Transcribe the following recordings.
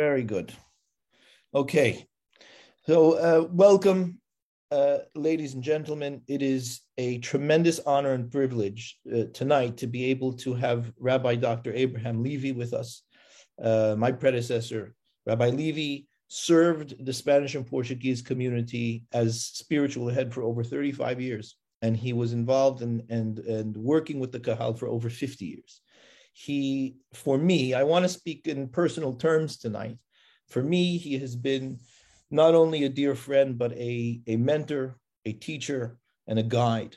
Very good. Okay. So, uh, welcome, uh, ladies and gentlemen. It is a tremendous honor and privilege uh, tonight to be able to have Rabbi Dr. Abraham Levy with us. Uh, my predecessor, Rabbi Levy, served the Spanish and Portuguese community as spiritual head for over 35 years, and he was involved in, and, and working with the Kahal for over 50 years. He, for me, I want to speak in personal terms tonight. For me, he has been not only a dear friend, but a, a mentor, a teacher, and a guide.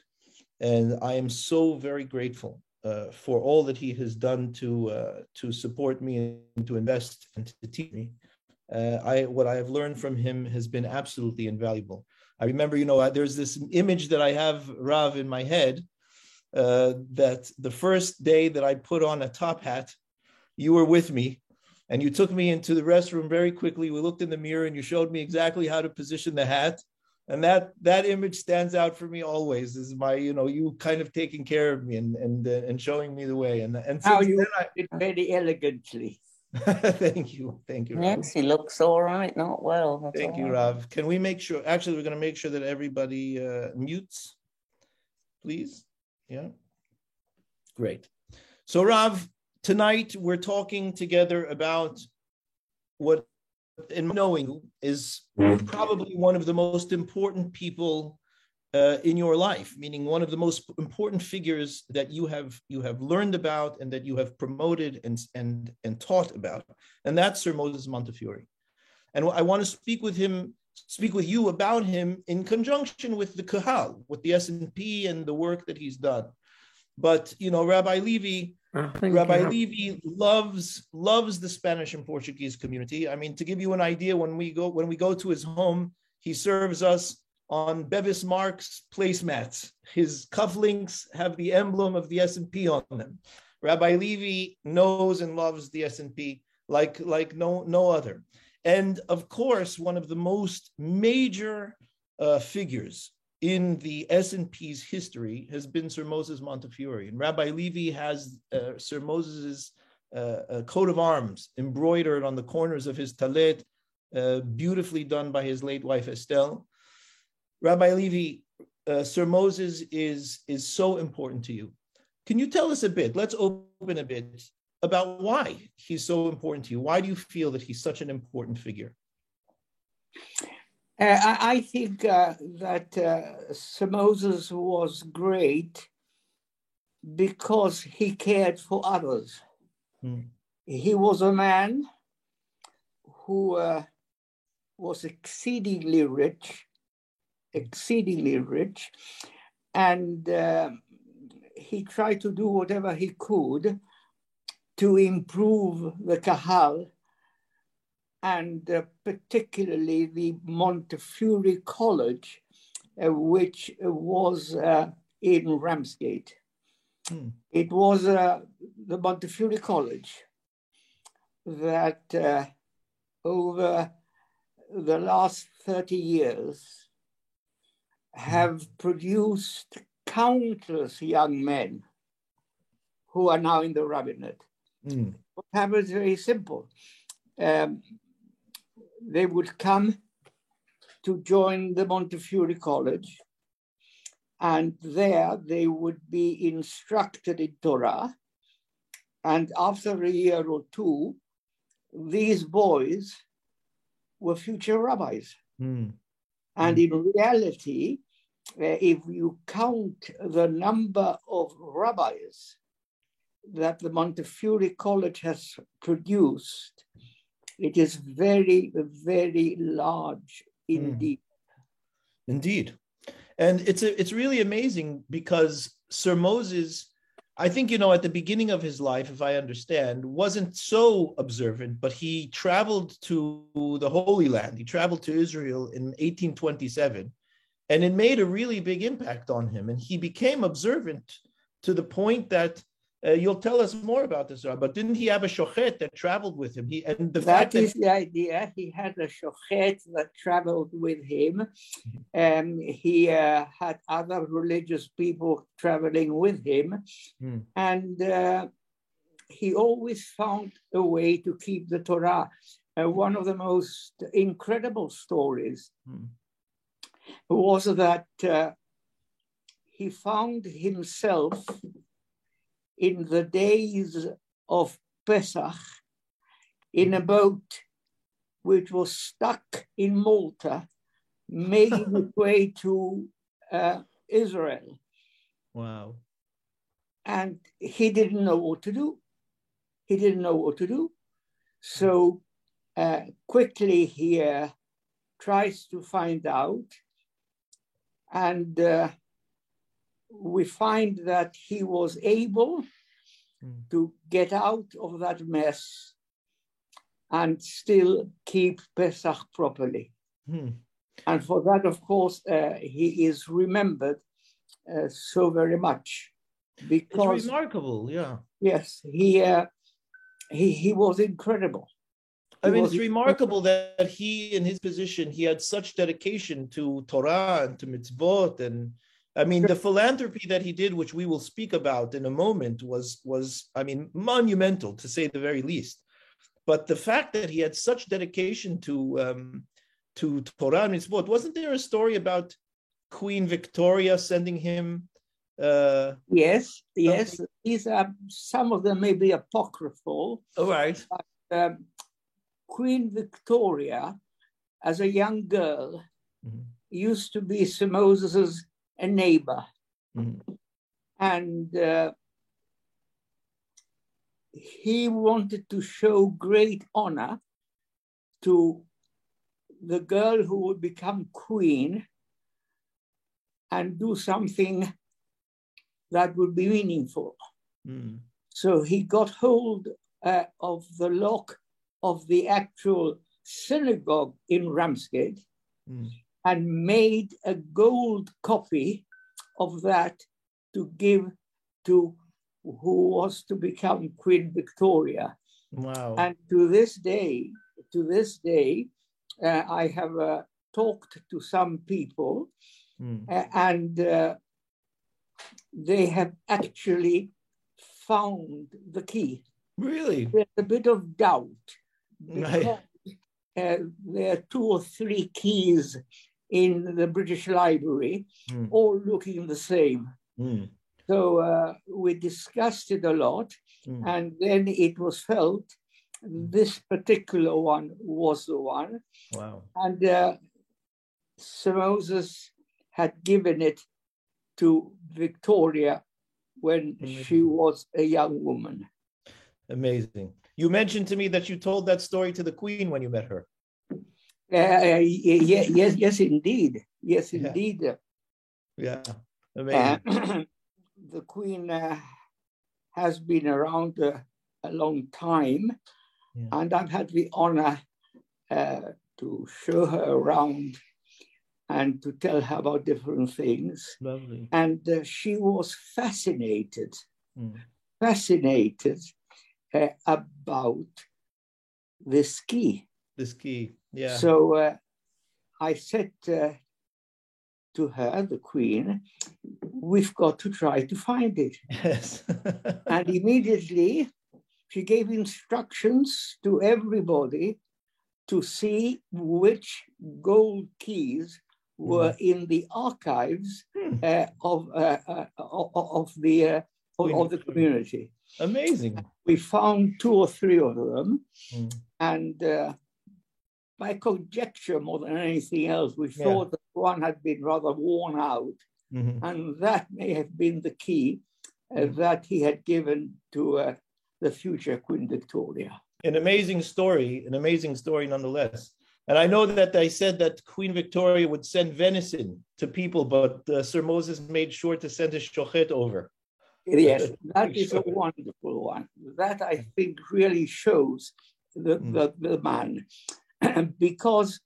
And I am so very grateful uh, for all that he has done to uh, to support me and to invest and to teach me. Uh, I what I have learned from him has been absolutely invaluable. I remember, you know, there's this image that I have Rav in my head uh, that the first day that I put on a top hat, you were with me, and you took me into the restroom very quickly. We looked in the mirror, and you showed me exactly how to position the hat. And that that image stands out for me always. Is my you know you kind of taking care of me and and uh, and showing me the way. And and how you I, did very elegantly. thank you, thank you. Rav. He looks all right, not well. That's thank you, right. Rav. Can we make sure? Actually, we're going to make sure that everybody uh, mutes, please. Yeah, great. So, Rav, tonight we're talking together about what, in knowing, is probably one of the most important people uh, in your life, meaning one of the most important figures that you have you have learned about and that you have promoted and and and taught about, and that's Sir Moses Montefiore. And I want to speak with him, speak with you about him in conjunction with the Kahal, with the S&P and the work that he's done. But you know, Rabbi Levy, uh, Rabbi you. Levy loves loves the Spanish and Portuguese community. I mean, to give you an idea, when we go when we go to his home, he serves us on Bevis Marks placemats. His cufflinks have the emblem of the S&P on them. Rabbi Levy knows and loves the S&P like, like no, no other. And of course, one of the most major uh, figures in the S&P's history has been Sir Moses Montefiore. And Rabbi Levy has uh, Sir Moses's uh, coat of arms embroidered on the corners of his talit, uh, beautifully done by his late wife Estelle. Rabbi Levy, uh, Sir Moses is, is so important to you. Can you tell us a bit? Let's open a bit about why he's so important to you. Why do you feel that he's such an important figure? Uh, I, think uh, that uh, Sir Moses was great because he cared for others. Hmm. He was a man who uh, was exceedingly rich exceedingly rich, and uh, he tried to do whatever he could to improve the Kahal and uh, particularly the Montefiore College, uh, which was uh, in Ramsgate. Hmm. It was uh, the Montefiore College that uh, over the last 30 years have produced countless young men who are now in the rabbinate. Mm. What happens very simple. Um, they would come to join the Montefiore College, and there they would be instructed in Torah. And after a year or two, these boys were future rabbis. Mm. And in reality, uh, if you count the number of rabbis that the Montefiore College has produced, it is very, very large hmm. indeed. Mm. Indeed. And it's a, it's really amazing because Sir Moses I think, you know, at the beginning of his life, if I understand, wasn't so observant, but he traveled to the Holy Land. He traveled to Israel in 1827, and it made a really big impact on him. And he became observant to the point that uh, you'll tell us more about this, but didn't he have a shochet that traveled with him? He and the that is that, the idea. He had a shochet that traveled with him, and he uh, had other religious people traveling with him, mm. and uh, he always found a way to keep the Torah. uh, one of the most incredible stories mm. was that uh, he found himself in the days of Pesach in a boat which was stuck in Malta, making its way to uh, Israel. Wow. And he didn't know what to do. He didn't know what to do. So uh, quickly he uh, tries to find out. And uh, we find that he was able mm. to get out of that mess and still keep Pesach properly. Mm. And for that, of course, uh, he is remembered uh, so very much. Because, it's remarkable, yeah. Yes, he, uh, he, he was incredible. I mean, it's remarkable that he, in his position, he had such dedication to Torah and to mitzvot, and I mean, the philanthropy that he did, which we will speak about in a moment, was was I mean monumental to say the very least. But the fact that he had such dedication to um, to Torah and mitzvot, wasn't there a story about Queen Victoria sending him? Uh, yes, yes. These are some of them may be apocryphal. All right. But, um, Queen Victoria, as a young girl, mm-hmm. used to be Sir Moses's a neighbor, mm-hmm. and uh, he wanted to show great honor to the girl who would become queen and do something that would be meaningful. Mm. So he got hold uh, of the lock of the actual synagogue in Ramsgate mm. And made a gold copy of that to give to who was to become Queen Victoria. Wow. And to this day, to this day, uh, I have uh, talked to some people mm. uh, and uh, they have actually found the key. Really? There's a bit of doubt. Because, uh, there are two or three keys in the British Library, mm. all looking the same. Mm. So uh, we discussed it a lot, mm. and then it was felt this particular one was the one. Wow. And uh, Sir Moses had given it to Victoria when Amazing. she was a young woman. Amazing. You mentioned to me that you told that story to the Queen when you met her. Uh, yeah, yes, yes, indeed. Yes, indeed. Yeah, yeah. amazing. Uh, the Queen uh, has been around uh, a long time, yeah. and I've had the honor uh, to show her around and to tell her about different things. Lovely. And uh, she was fascinated, mm. fascinated uh, about the ski. The ski, yeah. So uh, I said to her, the queen, we've got to try to find it. Yes. and immediately she gave instructions to everybody to see which gold keys were mm. in the archives mm. uh, of, uh, uh, of the uh, of, the community. Amazing. We found two or three of them, mm. and uh, by conjecture more than anything else, we yeah. thought that one had been rather worn out, mm-hmm. and that may have been the key uh, mm-hmm. that he had given to uh, the future Queen Victoria. An amazing story, an amazing story nonetheless. And I know that they said that Queen Victoria would send venison to people, but uh, Sir Moses made sure to send his shochet over. Yes, that is a wonderful one. That I think really shows the, mm. the, the man. because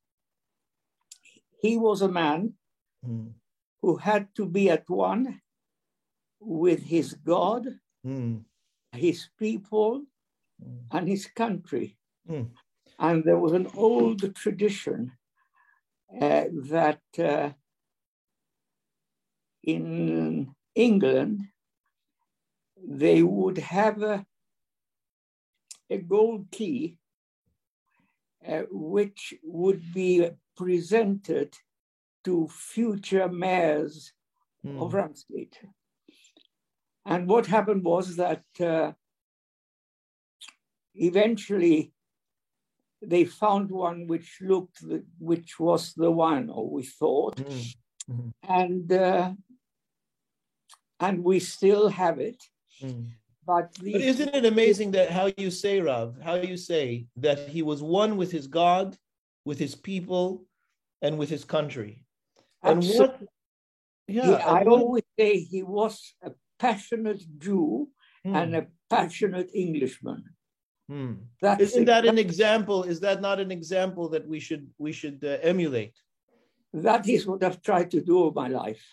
he was a man mm. who had to be at one with his God, mm. his people, mm. and his country. Hmm. And there was an old tradition uh, that uh, in England, they would have a, a gold key uh, which would be presented to future mayors mm. of Ramsgate. And what happened was that uh, eventually they found one which looked, the, which was the one, or we thought, mm. mm-hmm. and uh, and we still have it. But, but isn't it amazing that how you say, Rav, how you say that he was one with his God, with his people, and with his country? And what? Yeah, I what, always say he was a passionate Jew hmm. and a passionate Englishman. Hmm. Isn't that an example? Is that not an example that we should we should uh, emulate? That is what I've tried to do all my life.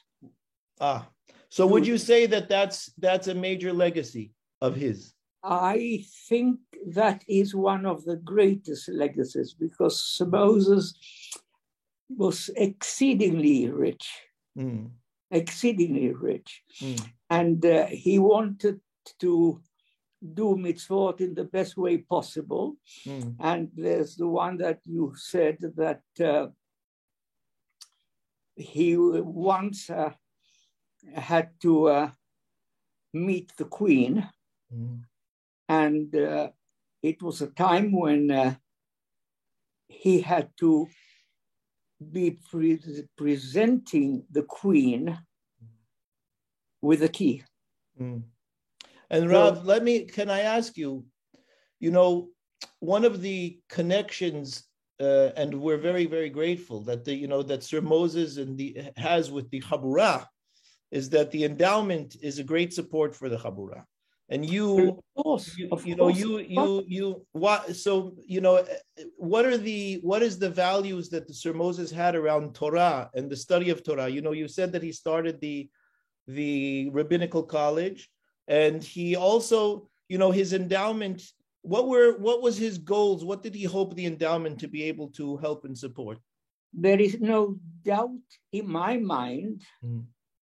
Ah, so would you say that that's that's a major legacy? Of his? I think that is one of the greatest legacies because Moses was exceedingly rich, mm. exceedingly rich. Mm. And uh, he wanted to do mitzvot in the best way possible. Mm. And there's the one that you said that uh, he once uh, had to uh, meet the queen Mm. And uh, it was a time when uh, he had to be pre- presenting the queen with a key. Mm. And Rav, so, let me, can I ask you, you know, one of the connections, uh, and we're very, very grateful that the, you know, that Sir Moses and the has with the Habura is that the endowment is a great support for the Habura and you of course, you, you know you you you what so you know what are the what is the values that the sir moses had around torah and the study of torah? You know you said that he started the the rabbinical college and he also you know his endowment what were what was his goals? What did he hope the endowment to be able to help and support? There is no doubt in my mind mm.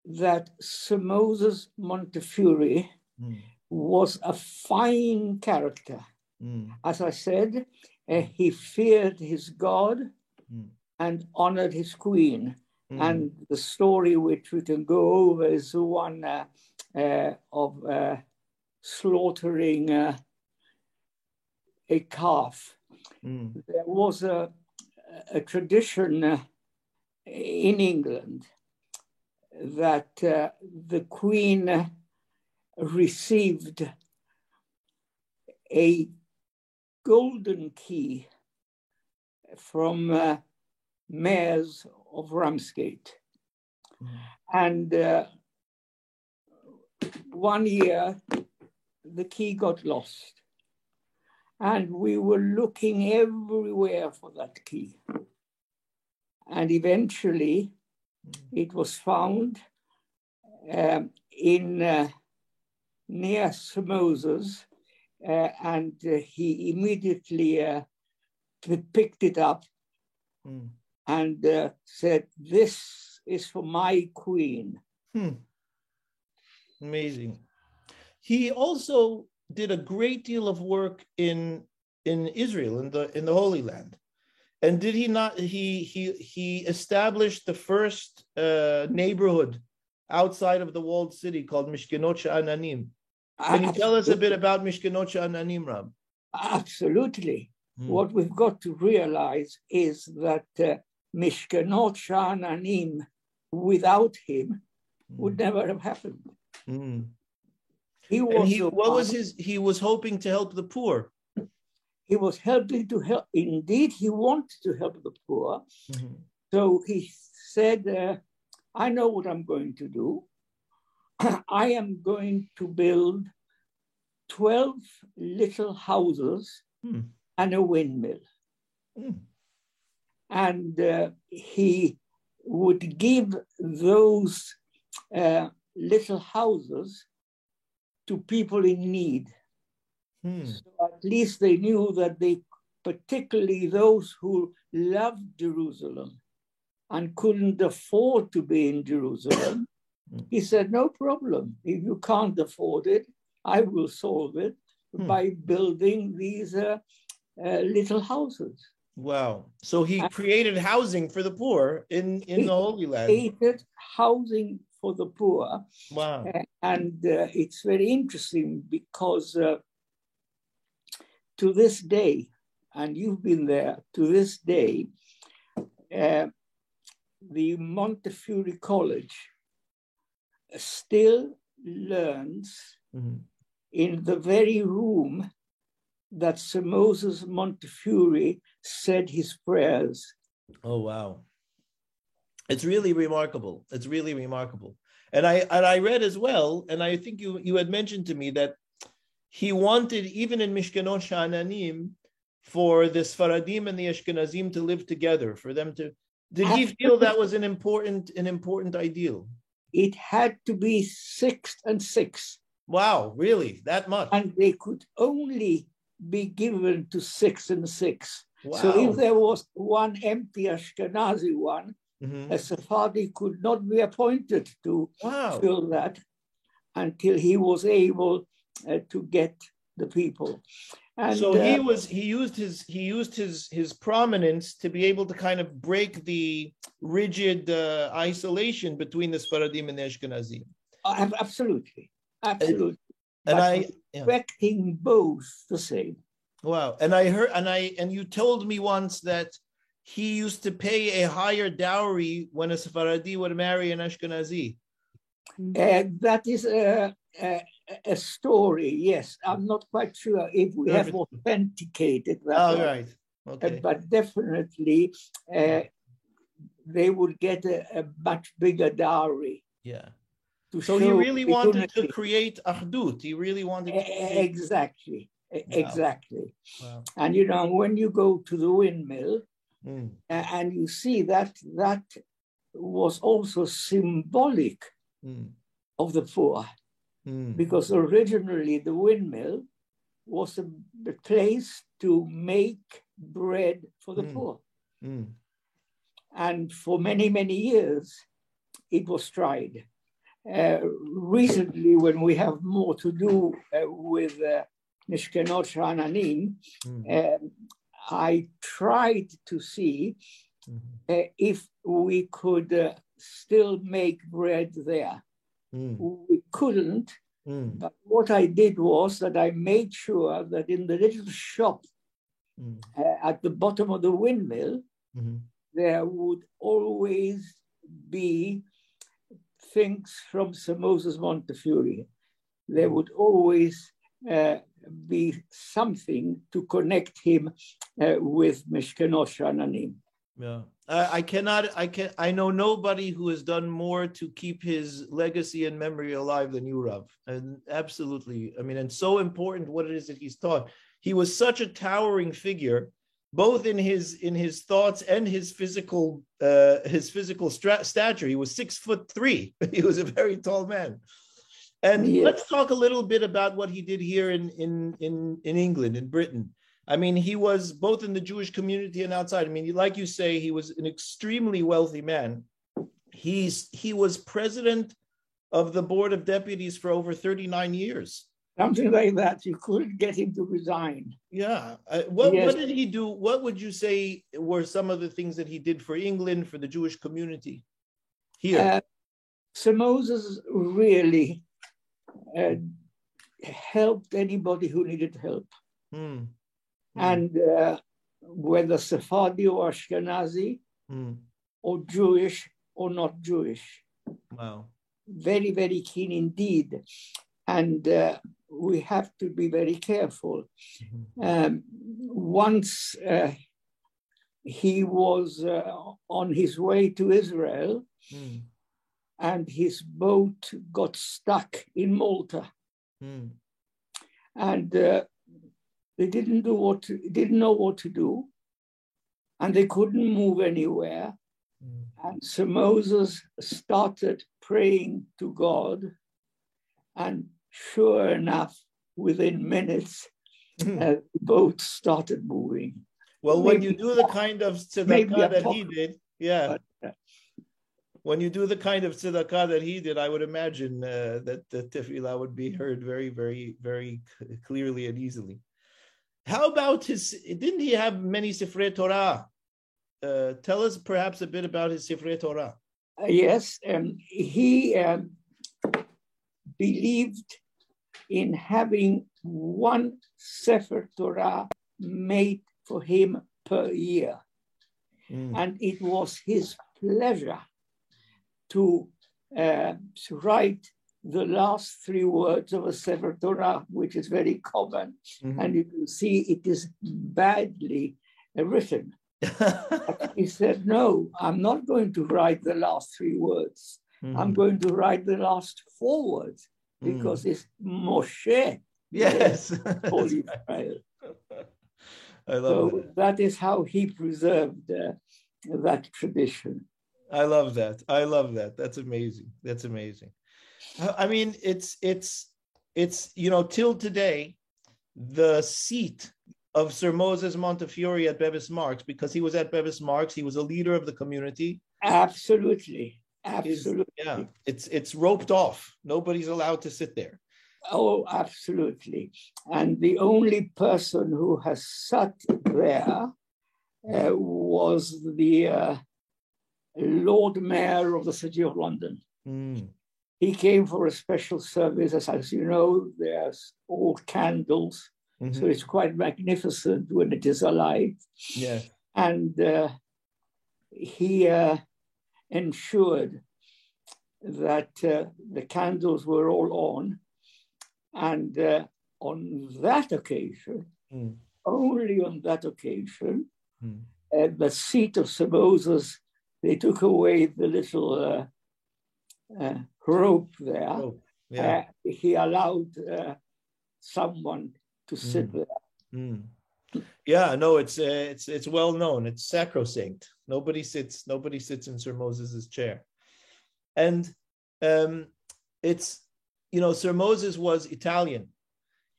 that sir moses montefiore mm was a fine character. Mm. As I said, uh, he feared his God mm. and honored his queen. Mm. And the story which we can go over is the one uh, uh, of uh, slaughtering uh, a calf. Mm. There was a, a tradition in England that the queen received a golden key from uh, mayors of Ramsgate. Mm. And uh, one year, the key got lost. And we were looking everywhere for that key. And eventually, mm. it was found um, in uh, near Moses, uh, and uh, he immediately uh, picked it up mm. and uh, said, This is for my queen. Hmm. Amazing. He also did a great deal of work in in Israel in the in the Holy Land. And did he not? He he he established the first uh, neighborhood outside of the walled city called Mishkenot Ananim. Can you tell us a bit about Mishkenot Ananim, Rav? Absolutely. Hmm. What we've got to realize is that uh, Mishkenot Ananim, without him, hmm. would never have happened. Hmm. He was he, what was his? He was hoping to help the poor. He was helping to help. Indeed, he wanted to help the poor. Mm-hmm. So he said, uh, "I know what I'm going to do. I am going to build 12 little houses hmm. and a windmill. Hmm. And uh, he would give those uh, little houses to people in need. Hmm. So at least they knew that they, particularly those who loved Jerusalem and couldn't afford to be in Jerusalem, he said, No problem. If you can't afford it, I will solve it hmm. by building these uh, uh, little houses. Wow. So he created housing for the poor in, in the Holy Land. Created housing for the poor. Wow. Uh, and uh, it's very interesting because uh, to this day, and you've been there, to this day, uh, the Montefiore College still learns mm-hmm. in the very room that Sir Moses Montefiore said his prayers. Oh wow. It's really remarkable. It's really remarkable. And I and I read as well, and I think you you had mentioned to me that he wanted even in Mishkenot Sha'ananim for the Sfaradim and the Ashkenazim to live together, for them to did he feel that was an important an important ideal? It had to be six and six. Wow, really? That much? And they could only be given to six and six. Wow. So if there was one empty Ashkenazi one, mm-hmm. a Sephardi could not be appointed to wow. fill that until he was able uh, to get the people. And, so he uh, was he used his he used his his prominence to be able to kind of break the rigid uh, isolation between the Sfaradim and the Ashkenazim. Uh, absolutely, absolutely. And, and I expecting yeah. both the same. Wow. And I heard and I and you told me once that he used to pay a higher dowry when a Sephardi would marry an Ashkenazi. Uh, that is a, a, story, yes. I'm not quite sure if we have authenticated that. Oh, one. right. Okay. Uh, but definitely uh, they would get a, a, much bigger dowry. Yeah. So he really wanted to create Achdut. He really wanted to Exactly. Wow. Exactly. Wow. And you know, when you go to the windmill mm. and you see that that was also symbolic mm. of the poor. Mm. Because originally the windmill was a, a place to make bread for the mm. poor. Mm. And for many, many years, it was tried. Uh, recently, when we have more to do uh, with uh, Mishkenot Sha'ananim, mm. Um, I tried to see mm-hmm. uh, if we could uh, still make bread there. Mm. We couldn't. Mm. But what I did was that I made sure that in the little shop mm. uh, at the bottom of the windmill, mm-hmm. there would always be things from Sir Moses Montefiore. There would always uh, be something to connect him uh, with Mishkenot Sha'ananim. Yeah. I cannot. I can. I know nobody who has done more to keep his legacy and memory alive than you, Rav. And absolutely, I mean, and so important what it is that he's taught. He was such a towering figure, both in his in his thoughts and his physical uh, his physical stra- stature. He was six foot three. He was a very tall man. And yes. let's talk a little bit about what he did here in in in in England, in Britain. I mean, he was both in the Jewish community and outside. I mean, like you say, he was an extremely wealthy man. He's he was president of the board of deputies for over 39 years. Something like that. You couldn't get him to resign. Yeah. Uh, what, yes. what did he do? What would you say were some of the things that he did for England, for the Jewish community here? Uh, Sir Moses really uh, helped anybody who needed help. Hmm. Mm. And uh, whether Sephardi or Ashkenazi mm. or Jewish or not Jewish. Wow. Very, very keen indeed. And uh, we have to be very careful. Mm-hmm. Um, once uh, he was uh, on his way to Israel, mm. and his boat got stuck in Malta. Mm. And uh, they didn't do what to, didn't know what to do, and they couldn't move anywhere. Mm. And so Moses started praying to God, and sure enough, within minutes, mm. uh, the boat started moving. Well, maybe when you do the kind of tzedakah that he did, yeah. But, uh, when you do the kind of tzedakah that he did, I would imagine uh, that the tefillah would be heard very, very, very clearly and easily. How about his? Didn't he have many Sifrei Torah? Uh, tell us perhaps a bit about his Sifrei Torah. Uh, yes, um, he um, believed in having one Sefer Torah made for him per year. Mm. And it was his pleasure to, uh, to write the last three words of a Sefer Torah, which is very common. Mm-hmm. And you can see it is badly written. he said, No, I'm not going to write the last three words. Mm-hmm. I'm going to write the last four words because mm. it's Moshe. Yes. Holy Israel. I love so that. that is how he preserved uh, that tradition. I love that. I love that. That's amazing. That's amazing. I mean, it's it's it's you know till today, the seat of Sir Moses Montefiore at Bevis Marks because he was at Bevis Marks. He was a leader of the community. Absolutely, absolutely. Is, yeah, it's it's roped off. Nobody's allowed to sit there. Oh, absolutely. And the only person who has sat there uh, was the uh, Lord Mayor of the City of London. Mm. He came for a special service. As, as you know, there's all candles. Mm-hmm. So it's quite magnificent when it is alight. Yeah. And uh, he uh, ensured that uh, the candles were all on and uh, on that occasion, mm. only on that occasion, mm. at the seat of Sir Moses, they took away the little uh, uh, there. Oh, yeah. Uh, he allowed uh, someone to sit mm. there. Hmm. Yeah, no, it's uh, it's it's well known. It's sacrosanct. Nobody sits. Nobody sits in Sir Moses's chair, and um, it's you know, Sir Moses was Italian.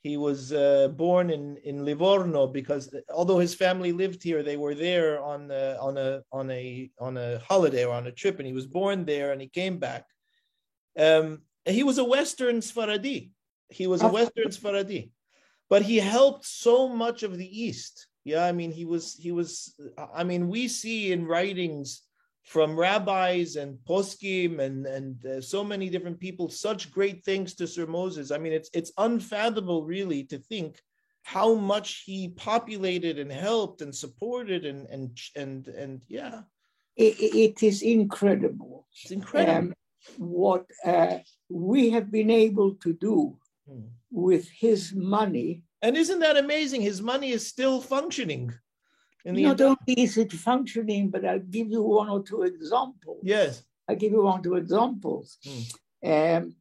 He was uh, born in, in Livorno because although his family lived here, they were there on a, on a on a on a holiday or on a trip, and he was born there and he came back. Um, he was a Western Sfaradi. He was a Western Sfaradi, but he helped so much of the East. Yeah, I mean, he was he was. I mean, we see in writings from rabbis and poskim and and uh, so many different people such great things to Sir Moses. I mean, it's it's unfathomable really to think how much he populated and helped and supported and and and and yeah. it, it is incredible. It's incredible um, what uh, we have been able to do hmm. with his money. And isn't that amazing? His money is still functioning. Not only is it functioning, but I'll give you one or two examples. Yes. I'll give you one or two examples. Mm. Um,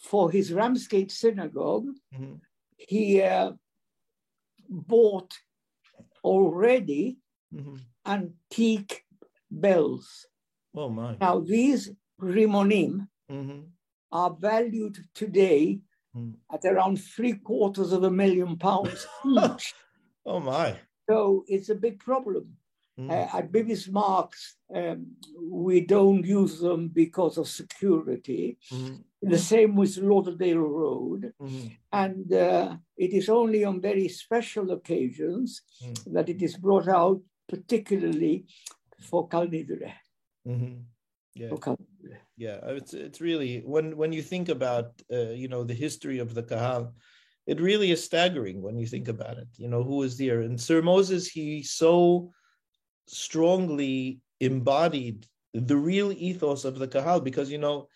for his Ramsgate synagogue, mm-hmm. he uh, bought already mm-hmm. antique bells. Oh my. Now, these rimonim mm-hmm. are valued today mm. at around three quarters of a million pounds each. oh my. So it's a big problem. Mm. Uh, at Bevis Marks, um, we don't use them because of security. Mm. The same with Lauderdale Road. Mm. And uh, it is only on very special occasions mm. that it is brought out, particularly for Kal Nidre. Mm-hmm. Yeah. Yeah, it's, it's really, when, when you think about, uh, you know, the history of the Kahal, it really is staggering when you think about it. You know, who was there? And Sir Moses, he so strongly embodied the real ethos of the Kahal because, you know,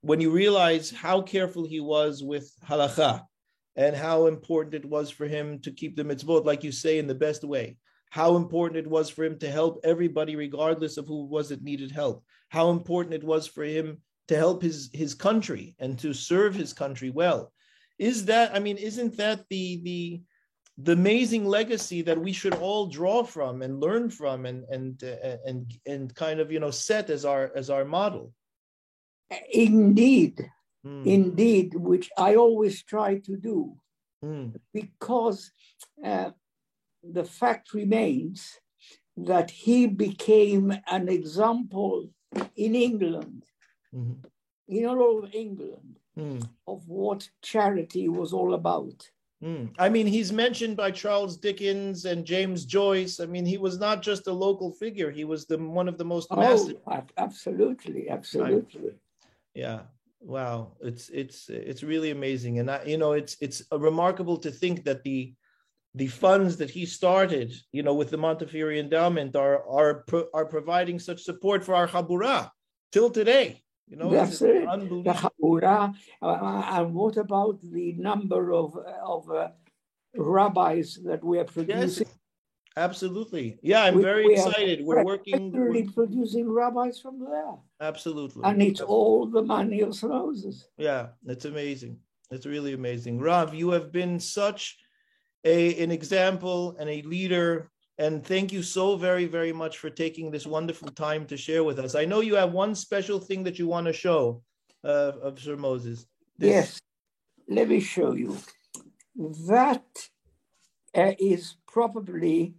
when you realize how careful he was with halacha and how important it was for him to keep the mitzvot, like you say, in the best way, how important it was for him to help everybody, regardless of who was that needed help, how important it was for him to help his, his country and to serve his country well. Is that i mean isn't that the the the amazing legacy that we should all draw from and learn from and and uh, and and kind of you know set as our as our model? Indeed. Mm. indeed which i always try to do. Mm. because uh, the fact remains that he became an example in england mm-hmm. in all of england mm. of what charity was all about. Mm. I mean, he's mentioned by Charles Dickens and James Joyce. I mean, he was not just a local figure; he was the one of the most oh, massive. Absolutely, absolutely. Yeah. Wow. It's it's it's really amazing, and I, you know, it's it's remarkable to think that the the funds that he started, you know, with the Montefiore Endowment, are are are providing such support for our Habura till today. You know, That's it. The Habura. Uh, and what about the number of of uh, rabbis that we are producing? Yes, absolutely. Yeah, I'm we, very we excited. We're working. We're producing rabbis from there. Absolutely. And it's all the money of Moses. Yeah, it's amazing. It's really amazing. Rav, you have been such a, an example and a leader. And thank you so very, very much for taking this wonderful time to share with us. I know you have one special thing that you want to show uh, of Sir Moses. This... Yes, let me show you. That uh, is probably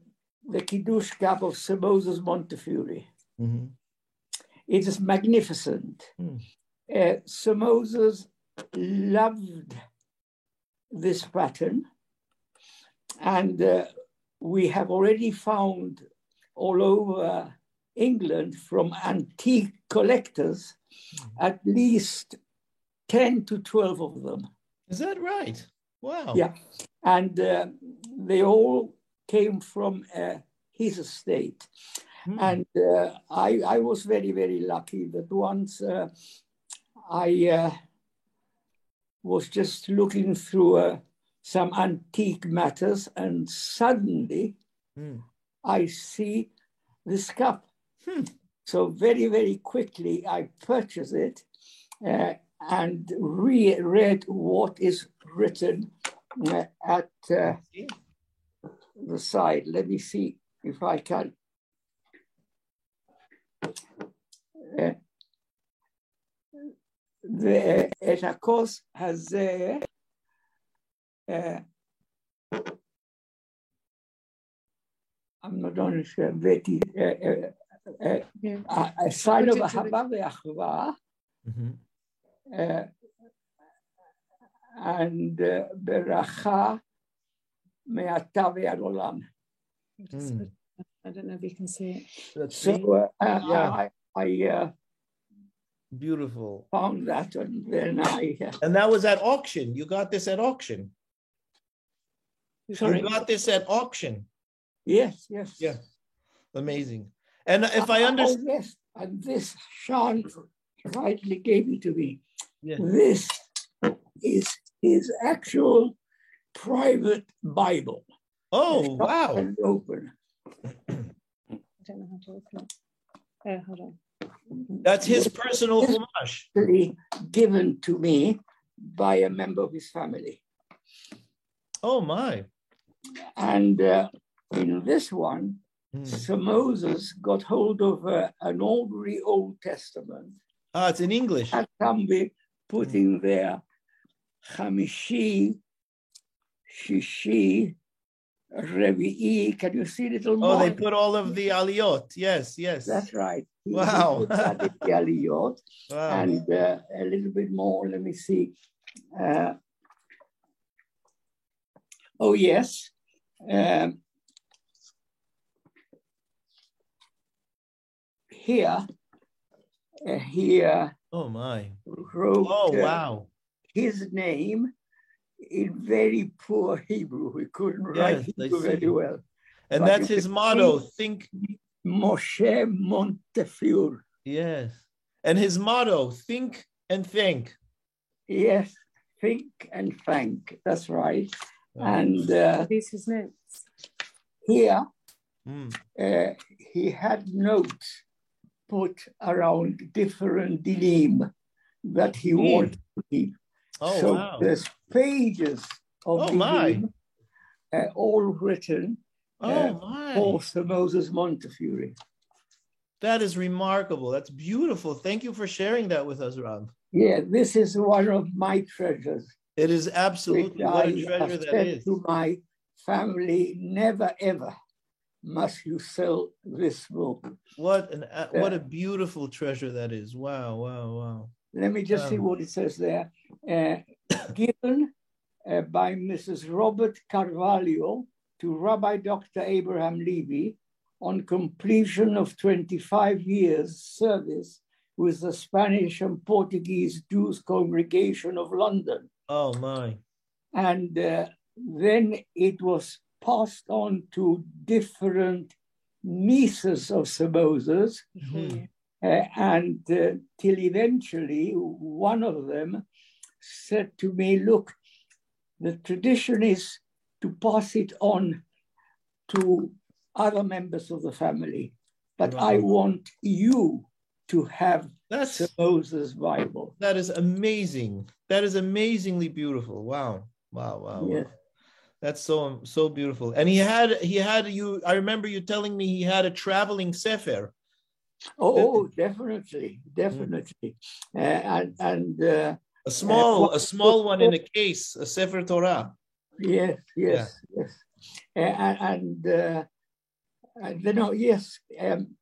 the Kiddush cap of Sir Moses Montefiore. Mm-hmm. It is magnificent. Mm. Uh, Sir Moses loved this pattern and uh, we have already found all over England from antique collectors mm-hmm. at least 10 to 12 of them. Is that right? Wow. Yeah. And uh, they all came from uh, his estate. Mm. And uh, I, I was very, very lucky that once uh, I uh, was just looking through a some antique matters, and suddenly mm. I see this cup. Hmm. So very, very quickly I purchase it uh, and re- read what is written uh, at uh, the side. Let me see if I can. Uh, the uh, etacos has there. Uh, I'm not only sure, Betty, eh, eh, sign of Habab Yahwa, mm-hmm. and Beracha Me'atav Yadolam. Hmm. I don't know if you can see it. That's so uh, yeah. I, I uh, beautiful found that, and then I uh, and that was at auction. You got this at auction. Sorry. You got this at auction. Yes, yes. Yeah. Amazing. And uh, if I uh, understand. Oh, yes. And this Sean rightly gave it to me. Yes. This is his actual private Bible. Oh, wow. And open. I don't know how to open it. Oh, hold on. That's his personal chumash. Given to me by a member of his family. Oh my! And uh, in this one, mm. Sir Moses got hold of uh, an ordinary Old Testament. Ah, it's in English. Be put in there. Chamishi, Shishi, Revi'i. Can you see little more? Oh, they put all of the aliyot. Yes, yes. That's right. Wow. The aliyot. Wow. And uh, a little bit more. Let me see. Uh, oh, yes. Um, here, uh, here. Oh my! Wrote, oh uh, wow! his name in very poor Hebrew. He couldn't write yes, Hebrew very well. And but that's his motto. Think Moshe Montefiore. Yes. And his motto, think and think. Yes, think and thank. That's right. And uh, these his notes. Here, mm. uh, he had notes put around different dilim that he mm. wanted to keep. Oh, so wow. there's pages of oh, dilim, uh, all written oh, uh, my. for Sir Moses Montefiore. That is remarkable. That's beautiful. Thank you for sharing that with us, Rav. Yeah, this is one of my treasures. It is absolutely what a treasure that is. To my family, never ever must you sell this book. What an uh, what a beautiful treasure that is! Wow, wow, wow. Let me just um, see what it says there. Uh, given uh, by Mrs. Robert Carvalho to Rabbi Dr. Abraham Levy on completion of 25 years service with the Spanish and Portuguese Jews Congregation of London. Oh my. And uh, then it was passed on to different nieces of Sir Moses. Mhm. Uh, and uh, till eventually one of them said to me, Look, the tradition is to pass it on to other members of the family, but I want you to have That's Moses Bible. that is amazing. That is amazingly beautiful. Wow. Wow. Wow. Yes. wow. That's so so beautiful. And he had he had you. I remember you telling me he had a traveling sefer. Oh, definitely, definitely. Uh, and and uh, A small, Uh, a small one in a case, a Sefer Torah. yes, yes, yes. Uh, and and, uh, you know, yes, um,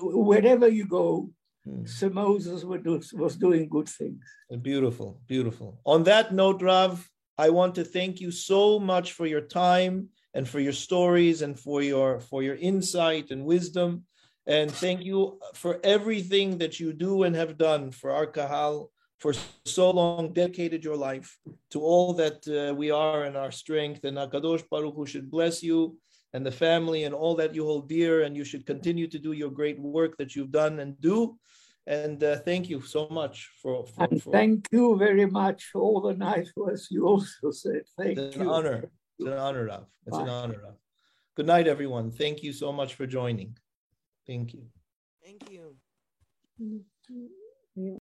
wherever you go, Hmm. Sir Moses was, do, was doing good things. Beautiful, beautiful. On that note, Rav, I want to thank you so much for your time and for your stories and for your for your insight and wisdom. And thank you for everything that you do and have done for our Kahal for so long, dedicated your life to all that uh, we are and our strength. And Hakadosh Baruch Hu should bless you and the family and all that you hold dear. And you should continue to do your great work that you've done and do. And uh, thank you so much for, for, And for thank you very much for all the nice words you also said. Thank it's you. an honor. It's an honor, Rav. It's an honor, Rav. Good night, everyone. Thank you so much for joining. Thank you. Thank you. Mm.